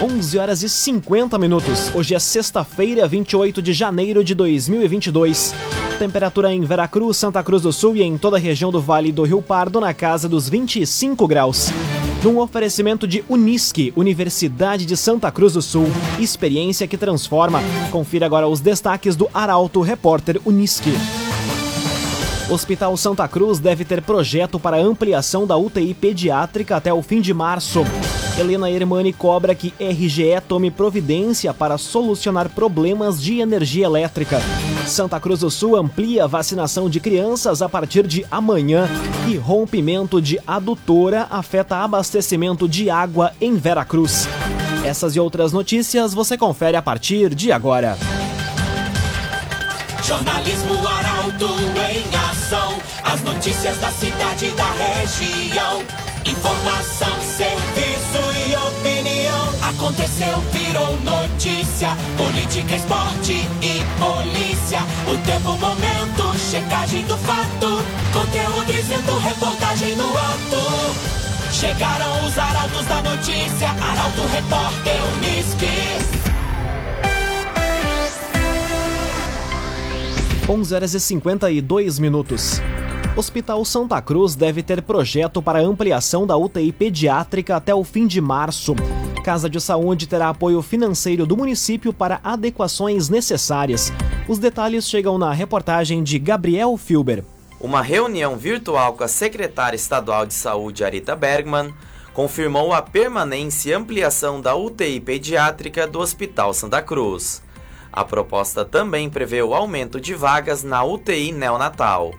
11 horas e 50 minutos. Hoje é sexta-feira, 28 de janeiro de 2022. Temperatura em Veracruz, Santa Cruz do Sul e em toda a região do Vale do Rio Pardo na casa dos 25 graus. Num oferecimento de Unisque, Universidade de Santa Cruz do Sul. Experiência que transforma. Confira agora os destaques do Arauto Repórter Unisque. Hospital Santa Cruz deve ter projeto para ampliação da UTI pediátrica até o fim de março. Helena Hermani cobra que RGE tome providência para solucionar problemas de energia elétrica. Santa Cruz do Sul amplia vacinação de crianças a partir de amanhã e rompimento de adutora afeta abastecimento de água em Veracruz. Essas e outras notícias você confere a partir de agora. Jornalismo em. As notícias da cidade e da região. Informação, serviço e opinião. Aconteceu, virou notícia. Política, esporte e polícia. O tempo, momento, checagem do fato. Conteúdo dizendo, reportagem no ato. Chegaram os arautos da notícia. Arauto, repórter, Unisque. 11 horas e 52 minutos. Hospital Santa Cruz deve ter projeto para ampliação da UTI pediátrica até o fim de março. Casa de Saúde terá apoio financeiro do município para adequações necessárias. Os detalhes chegam na reportagem de Gabriel Filber. Uma reunião virtual com a secretária estadual de saúde, Arita Bergman, confirmou a permanência e ampliação da UTI pediátrica do Hospital Santa Cruz. A proposta também prevê o aumento de vagas na UTI neonatal.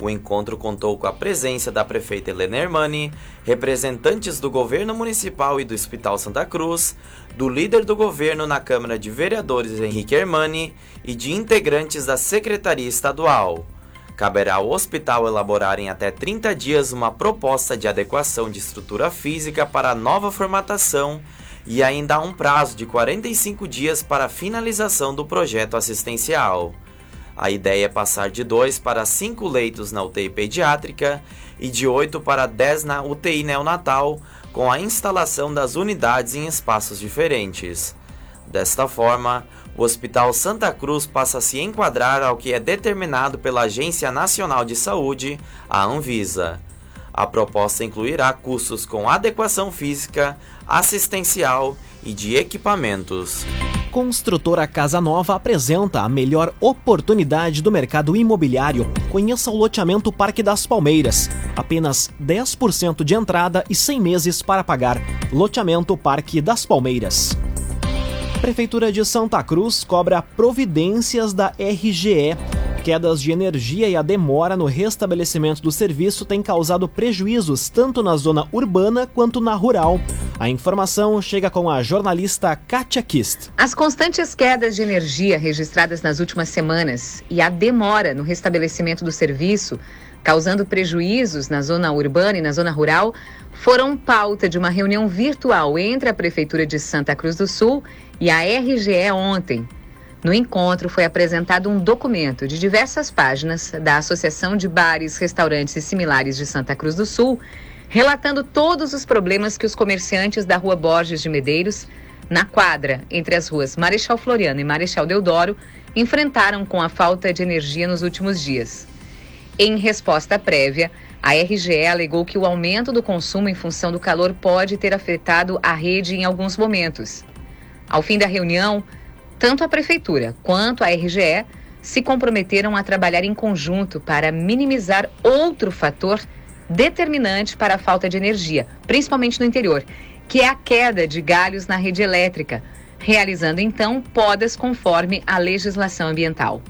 O encontro contou com a presença da prefeita Helena Hermani, representantes do governo municipal e do Hospital Santa Cruz, do líder do governo na Câmara de Vereadores Henrique Hermani e de integrantes da Secretaria Estadual. Caberá ao hospital elaborar em até 30 dias uma proposta de adequação de estrutura física para a nova formatação e ainda há um prazo de 45 dias para a finalização do projeto assistencial. A ideia é passar de 2 para 5 leitos na UTI pediátrica e de 8 para 10 na UTI neonatal, com a instalação das unidades em espaços diferentes. Desta forma, o Hospital Santa Cruz passa a se enquadrar ao que é determinado pela Agência Nacional de Saúde, a Anvisa. A proposta incluirá custos com adequação física, assistencial e de equipamentos. Construtora Casa Nova apresenta a melhor oportunidade do mercado imobiliário. Conheça o loteamento Parque das Palmeiras. Apenas 10% de entrada e 100 meses para pagar. Loteamento Parque das Palmeiras. Prefeitura de Santa Cruz cobra providências da RGE quedas de energia e a demora no restabelecimento do serviço têm causado prejuízos tanto na zona urbana quanto na rural. A informação chega com a jornalista Katia Kist. As constantes quedas de energia registradas nas últimas semanas e a demora no restabelecimento do serviço, causando prejuízos na zona urbana e na zona rural, foram pauta de uma reunião virtual entre a Prefeitura de Santa Cruz do Sul e a RGE ontem. No encontro foi apresentado um documento de diversas páginas da Associação de Bares, Restaurantes e Similares de Santa Cruz do Sul, relatando todos os problemas que os comerciantes da Rua Borges de Medeiros, na quadra entre as ruas Marechal Floriano e Marechal Deodoro, enfrentaram com a falta de energia nos últimos dias. Em resposta prévia, a RGE alegou que o aumento do consumo em função do calor pode ter afetado a rede em alguns momentos. Ao fim da reunião, tanto a Prefeitura quanto a RGE se comprometeram a trabalhar em conjunto para minimizar outro fator determinante para a falta de energia, principalmente no interior, que é a queda de galhos na rede elétrica, realizando então podas conforme a legislação ambiental.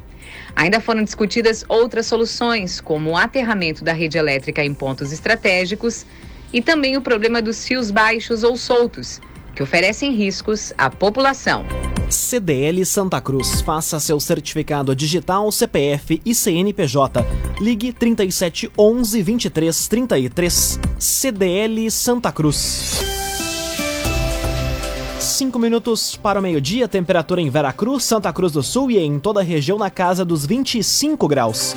Ainda foram discutidas outras soluções, como o aterramento da rede elétrica em pontos estratégicos e também o problema dos fios baixos ou soltos, que oferecem riscos à população. CDL Santa Cruz. Faça seu certificado digital, CPF e CNPJ. Ligue 37 11 23 33. CDL Santa Cruz. Cinco minutos para o meio-dia, temperatura em Veracruz, Santa Cruz do Sul e em toda a região na casa dos 25 graus.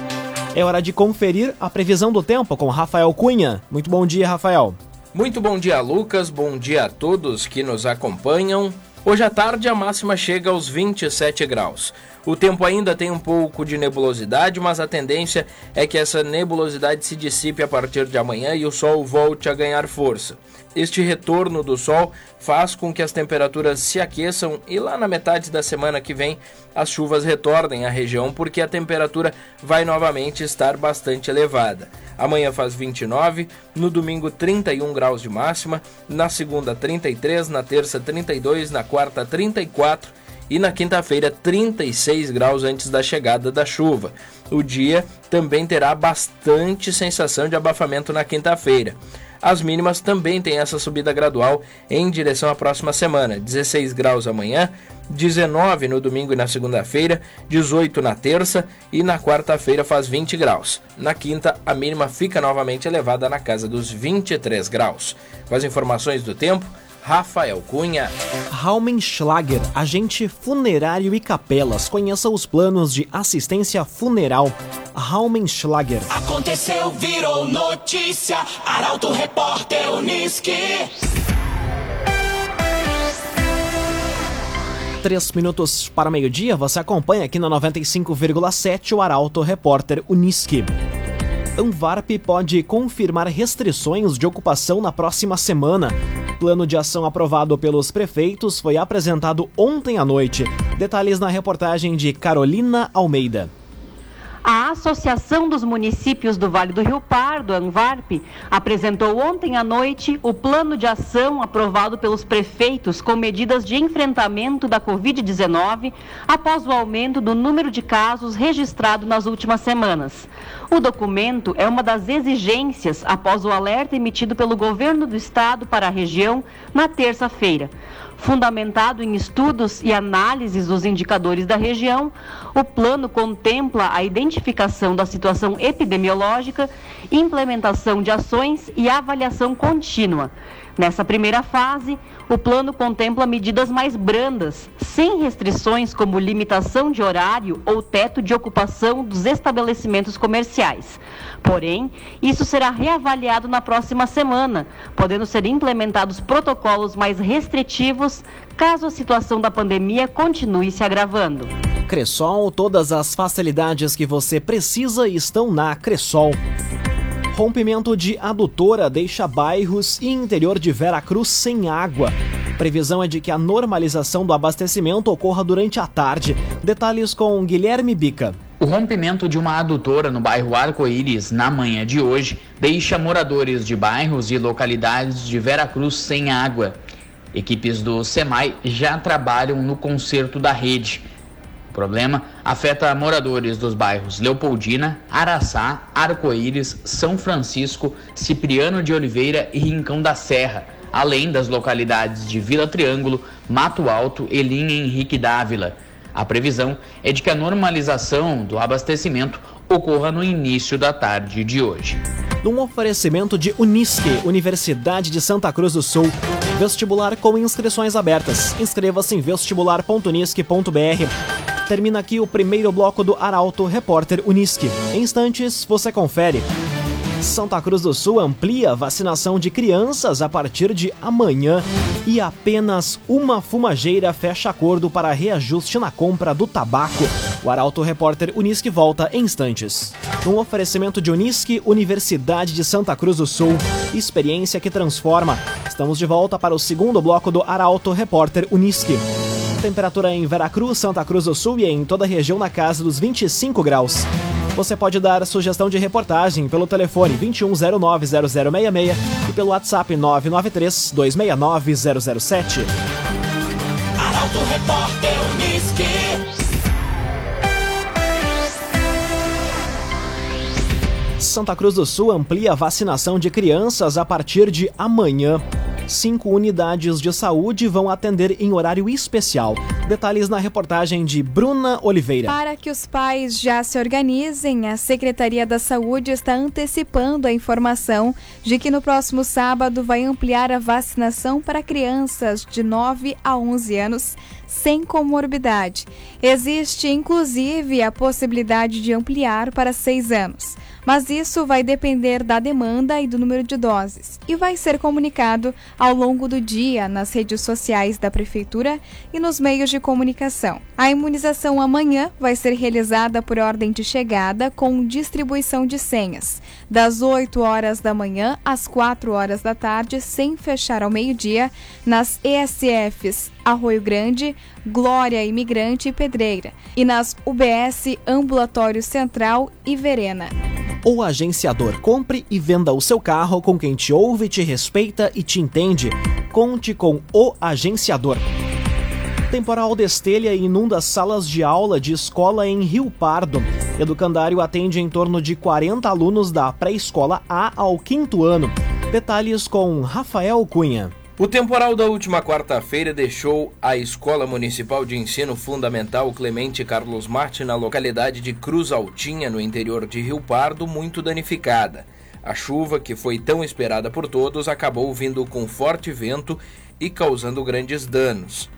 É hora de conferir a previsão do tempo com Rafael Cunha. Muito bom dia, Rafael. Muito bom dia, Lucas. Bom dia a todos que nos acompanham. Hoje à tarde a máxima chega aos 27 graus. O tempo ainda tem um pouco de nebulosidade, mas a tendência é que essa nebulosidade se dissipe a partir de amanhã e o sol volte a ganhar força. Este retorno do sol faz com que as temperaturas se aqueçam e lá na metade da semana que vem as chuvas retornem à região porque a temperatura vai novamente estar bastante elevada. Amanhã faz 29, no domingo 31 graus de máxima, na segunda 33, na terça 32, na quarta 34 e na quinta-feira 36 graus antes da chegada da chuva. O dia também terá bastante sensação de abafamento na quinta-feira. As mínimas também têm essa subida gradual em direção à próxima semana: 16 graus amanhã, 19 no domingo e na segunda-feira, 18 na terça e na quarta-feira faz 20 graus. Na quinta, a mínima fica novamente elevada na casa dos 23 graus. Com as informações do tempo, Rafael Cunha. Raumenschlager, agente funerário e capelas. Conheça os planos de assistência funeral. Raumenschlager. Aconteceu, virou notícia. Arauto Repórter Uniski. Três minutos para meio-dia, você acompanha aqui na 95,7 o Arauto Repórter Uniski. Anvarp pode confirmar restrições de ocupação na próxima semana plano de ação aprovado pelos prefeitos foi apresentado ontem à noite. Detalhes na reportagem de Carolina Almeida. A Associação dos Municípios do Vale do Rio Pardo, ANVARP, apresentou ontem à noite o plano de ação aprovado pelos prefeitos com medidas de enfrentamento da Covid-19 após o aumento do número de casos registrado nas últimas semanas. O documento é uma das exigências após o alerta emitido pelo governo do estado para a região na terça-feira. Fundamentado em estudos e análises dos indicadores da região, o plano contempla a identificação da situação epidemiológica, implementação de ações e avaliação contínua. Nessa primeira fase, o plano contempla medidas mais brandas, sem restrições como limitação de horário ou teto de ocupação dos estabelecimentos comerciais. Porém, isso será reavaliado na próxima semana, podendo ser implementados protocolos mais restritivos caso a situação da pandemia continue se agravando. Cressol, todas as facilidades que você precisa estão na Cressol. Rompimento de adutora deixa bairros e interior de Veracruz sem água. Previsão é de que a normalização do abastecimento ocorra durante a tarde. Detalhes com Guilherme Bica. O rompimento de uma adutora no bairro Arco-Íris na manhã de hoje deixa moradores de bairros e localidades de Veracruz sem água. Equipes do SEMAI já trabalham no conserto da rede. O problema afeta moradores dos bairros Leopoldina, Araçá, Arco-Íris, São Francisco, Cipriano de Oliveira e Rincão da Serra, além das localidades de Vila Triângulo, Mato Alto e Linha Henrique Dávila. A previsão é de que a normalização do abastecimento ocorra no início da tarde de hoje. Num oferecimento de Unisque, Universidade de Santa Cruz do Sul, vestibular com inscrições abertas. Inscreva-se em vestibular.unisque.br termina aqui o primeiro bloco do Arauto Repórter Unisque. Em instantes, você confere. Santa Cruz do Sul amplia a vacinação de crianças a partir de amanhã e apenas uma fumageira fecha acordo para reajuste na compra do tabaco. O Arauto Repórter Unisque volta em instantes. Um oferecimento de Unisque, Universidade de Santa Cruz do Sul, experiência que transforma. Estamos de volta para o segundo bloco do Arauto Repórter Unisque. Temperatura em Veracruz, Santa Cruz do Sul e em toda a região na casa dos 25 graus. Você pode dar sugestão de reportagem pelo telefone 2109-0066 e pelo WhatsApp 993-269-007. Arauto Repórter Uniski. Santa Cruz do Sul amplia a vacinação de crianças a partir de amanhã. Cinco unidades de saúde vão atender em horário especial. Detalhes na reportagem de Bruna Oliveira. Para que os pais já se organizem, a Secretaria da Saúde está antecipando a informação de que no próximo sábado vai ampliar a vacinação para crianças de 9 a 11 anos sem comorbidade. Existe, inclusive, a possibilidade de ampliar para 6 anos mas isso vai depender da demanda e do número de doses e vai ser comunicado ao longo do dia nas redes sociais da Prefeitura e nos meios de comunicação. A imunização amanhã vai ser realizada por ordem de chegada com distribuição de senhas, das 8 horas da manhã às 4 horas da tarde, sem fechar ao meio-dia, nas ESFs Arroio Grande, Glória Imigrante e Pedreira, e nas UBS Ambulatório Central e Verena. O agenciador compre e venda o seu carro com quem te ouve, te respeita e te entende. Conte com o agenciador. Temporal destelha e inunda salas de aula de escola em Rio Pardo. Educandário atende em torno de 40 alunos da pré-escola A ao quinto ano. Detalhes com Rafael Cunha. O temporal da última quarta-feira deixou a Escola Municipal de Ensino Fundamental Clemente Carlos Marte, na localidade de Cruz Altinha, no interior de Rio Pardo, muito danificada. A chuva, que foi tão esperada por todos, acabou vindo com forte vento e causando grandes danos.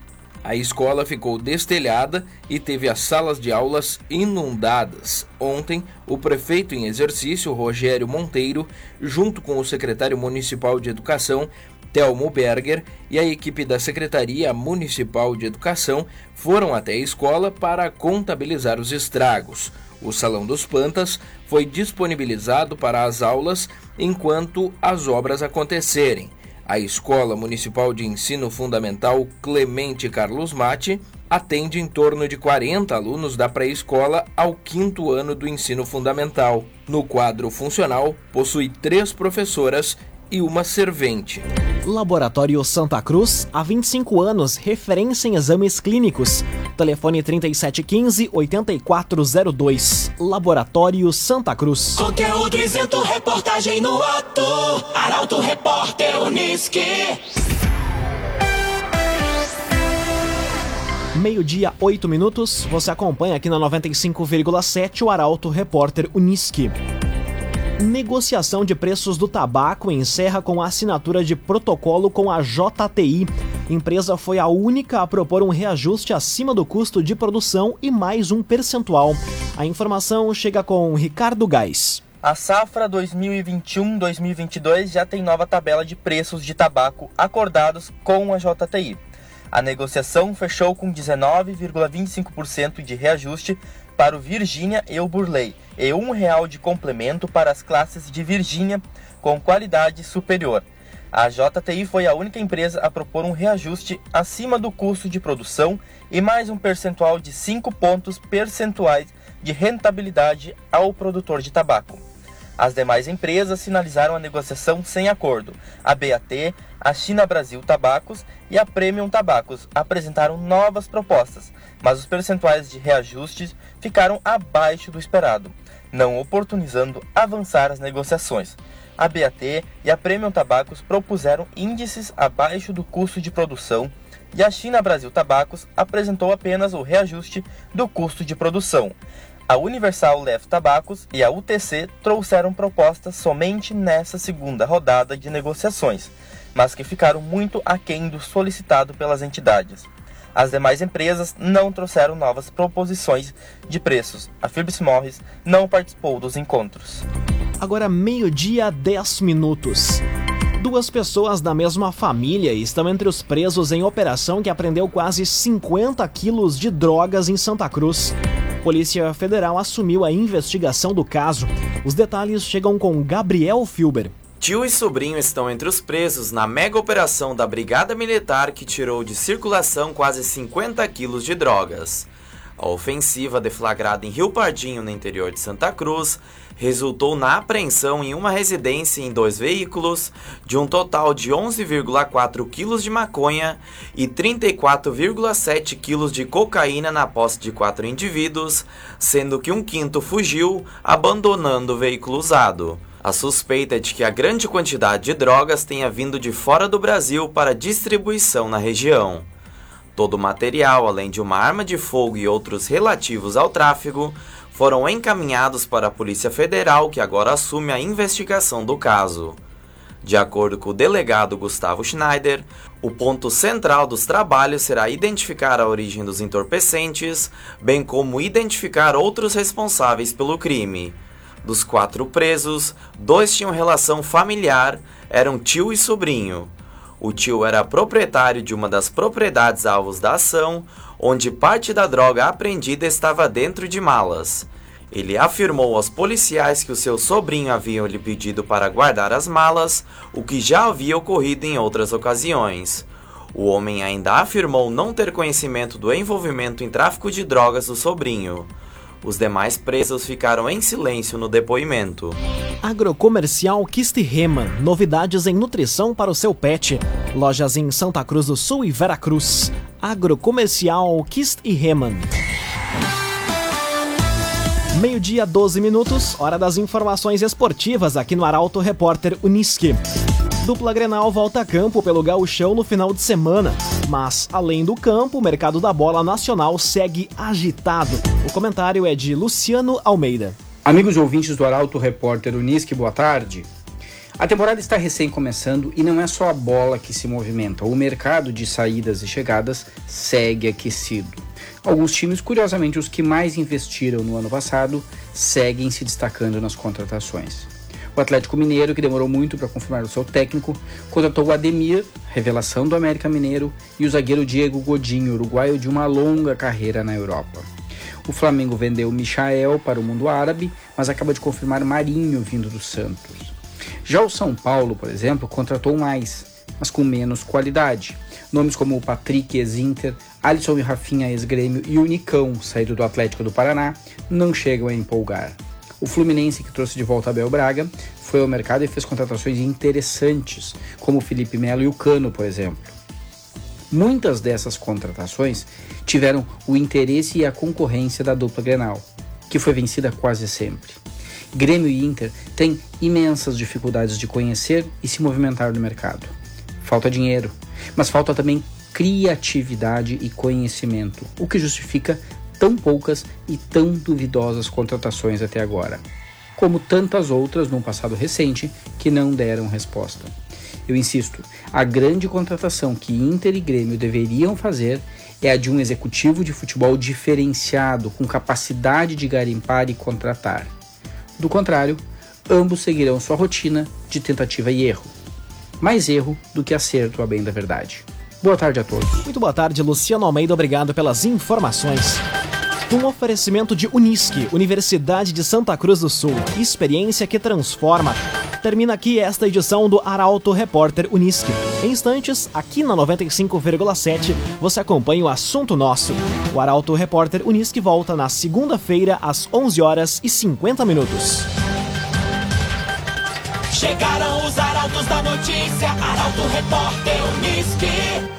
A escola ficou destelhada e teve as salas de aulas inundadas. Ontem, o prefeito em exercício, Rogério Monteiro, junto com o secretário municipal de Educação, Telmo Berger e a equipe da Secretaria Municipal de Educação foram até a escola para contabilizar os estragos. O Salão dos Pantas foi disponibilizado para as aulas enquanto as obras acontecerem. A Escola Municipal de Ensino Fundamental Clemente Carlos Mate atende em torno de 40 alunos da pré-escola ao quinto ano do ensino fundamental. No quadro funcional, possui três professoras e uma servente. Laboratório Santa Cruz, há 25 anos, referência em exames clínicos. Telefone 3715-8402. Laboratório Santa Cruz. Conteúdo isento, reportagem no ato. Arauto Repórter Uniski. Meio-dia, 8 minutos. Você acompanha aqui na 95,7 o Arauto Repórter Uniski. Negociação de preços do tabaco encerra com a assinatura de protocolo com a JTI. Empresa foi a única a propor um reajuste acima do custo de produção e mais um percentual. A informação chega com Ricardo Gás. A safra 2021-2022 já tem nova tabela de preços de tabaco acordados com a JTI. A negociação fechou com 19,25% de reajuste para o Virgínia e o Burley e um real de complemento para as classes de Virgínia com qualidade superior. A JTI foi a única empresa a propor um reajuste acima do custo de produção e mais um percentual de 5 pontos percentuais de rentabilidade ao produtor de tabaco. As demais empresas sinalizaram a negociação sem acordo. A BAT, a China Brasil Tabacos e a Premium Tabacos apresentaram novas propostas, mas os percentuais de reajustes ficaram abaixo do esperado, não oportunizando avançar as negociações. A BAT e a Premium Tabacos propuseram índices abaixo do custo de produção e a China Brasil Tabacos apresentou apenas o reajuste do custo de produção. A Universal Leve Tabacos e a UTC trouxeram propostas somente nessa segunda rodada de negociações, mas que ficaram muito aquém do solicitado pelas entidades. As demais empresas não trouxeram novas proposições de preços. A Philips Morris não participou dos encontros. Agora meio-dia, 10 minutos. Duas pessoas da mesma família estão entre os presos em operação que apreendeu quase 50 quilos de drogas em Santa Cruz. Polícia Federal assumiu a investigação do caso. Os detalhes chegam com Gabriel Filber. Tio e sobrinho estão entre os presos na mega operação da Brigada Militar que tirou de circulação quase 50 quilos de drogas. A ofensiva deflagrada em Rio Pardinho, no interior de Santa Cruz, resultou na apreensão em uma residência em dois veículos de um total de 11,4 quilos de maconha e 34,7 quilos de cocaína na posse de quatro indivíduos, sendo que um quinto fugiu, abandonando o veículo usado. A suspeita é de que a grande quantidade de drogas tenha vindo de fora do Brasil para distribuição na região. Todo o material, além de uma arma de fogo e outros relativos ao tráfego, foram encaminhados para a Polícia Federal, que agora assume a investigação do caso. De acordo com o delegado Gustavo Schneider, o ponto central dos trabalhos será identificar a origem dos entorpecentes, bem como identificar outros responsáveis pelo crime. Dos quatro presos, dois tinham relação familiar, eram tio e sobrinho. O tio era proprietário de uma das propriedades alvos da ação, onde parte da droga apreendida estava dentro de malas. Ele afirmou aos policiais que o seu sobrinho havia lhe pedido para guardar as malas, o que já havia ocorrido em outras ocasiões. O homem ainda afirmou não ter conhecimento do envolvimento em tráfico de drogas do sobrinho. Os demais presos ficaram em silêncio no depoimento. Agrocomercial Kist Reman, novidades em nutrição para o seu pet. Lojas em Santa Cruz do Sul e Veracruz. Agrocomercial Kist Reman. Meio-dia, 12 minutos, hora das informações esportivas aqui no Arauto Repórter Uniski. Dupla Grenal volta a campo pelo gauchão no final de semana. Mas, além do campo, o mercado da bola nacional segue agitado. O comentário é de Luciano Almeida. Amigos ouvintes do Arauto Repórter Uniski, boa tarde. A temporada está recém começando e não é só a bola que se movimenta. O mercado de saídas e chegadas segue aquecido. Alguns times, curiosamente os que mais investiram no ano passado, seguem se destacando nas contratações. O Atlético Mineiro, que demorou muito para confirmar o seu técnico, contratou o Ademir, revelação do América Mineiro, e o zagueiro Diego Godinho, uruguaio de uma longa carreira na Europa. O Flamengo vendeu Michael para o mundo árabe, mas acaba de confirmar Marinho vindo do Santos. Já o São Paulo, por exemplo, contratou mais, mas com menos qualidade. Nomes como o Patrick, ex-Inter, Alisson e Rafinha, ex-Grêmio e o Nicão, saído do Atlético do Paraná, não chegam a empolgar. O Fluminense, que trouxe de volta Abel Braga, foi ao mercado e fez contratações interessantes, como o Felipe Melo e o Cano, por exemplo. Muitas dessas contratações tiveram o interesse e a concorrência da dupla Grenal, que foi vencida quase sempre. Grêmio e Inter têm imensas dificuldades de conhecer e se movimentar no mercado. Falta dinheiro, mas falta também criatividade e conhecimento, o que justifica tão poucas e tão duvidosas contratações até agora, como tantas outras num passado recente que não deram resposta. Eu insisto, a grande contratação que Inter e Grêmio deveriam fazer é a de um executivo de futebol diferenciado, com capacidade de garimpar e contratar. Do contrário, ambos seguirão sua rotina de tentativa e erro. Mais erro do que acerto, a bem da verdade. Boa tarde a todos. Muito boa tarde, Luciano Almeida. Obrigado pelas informações. Um oferecimento de Unisque, Universidade de Santa Cruz do Sul. Experiência que transforma. Termina aqui esta edição do Arauto Repórter Unisque. Em instantes, aqui na 95,7, você acompanha o assunto nosso. O Arauto Repórter Unisque volta na segunda-feira às 11 horas e 50 minutos. Chegaram os arautos da notícia, Arauto Repórter Unisque.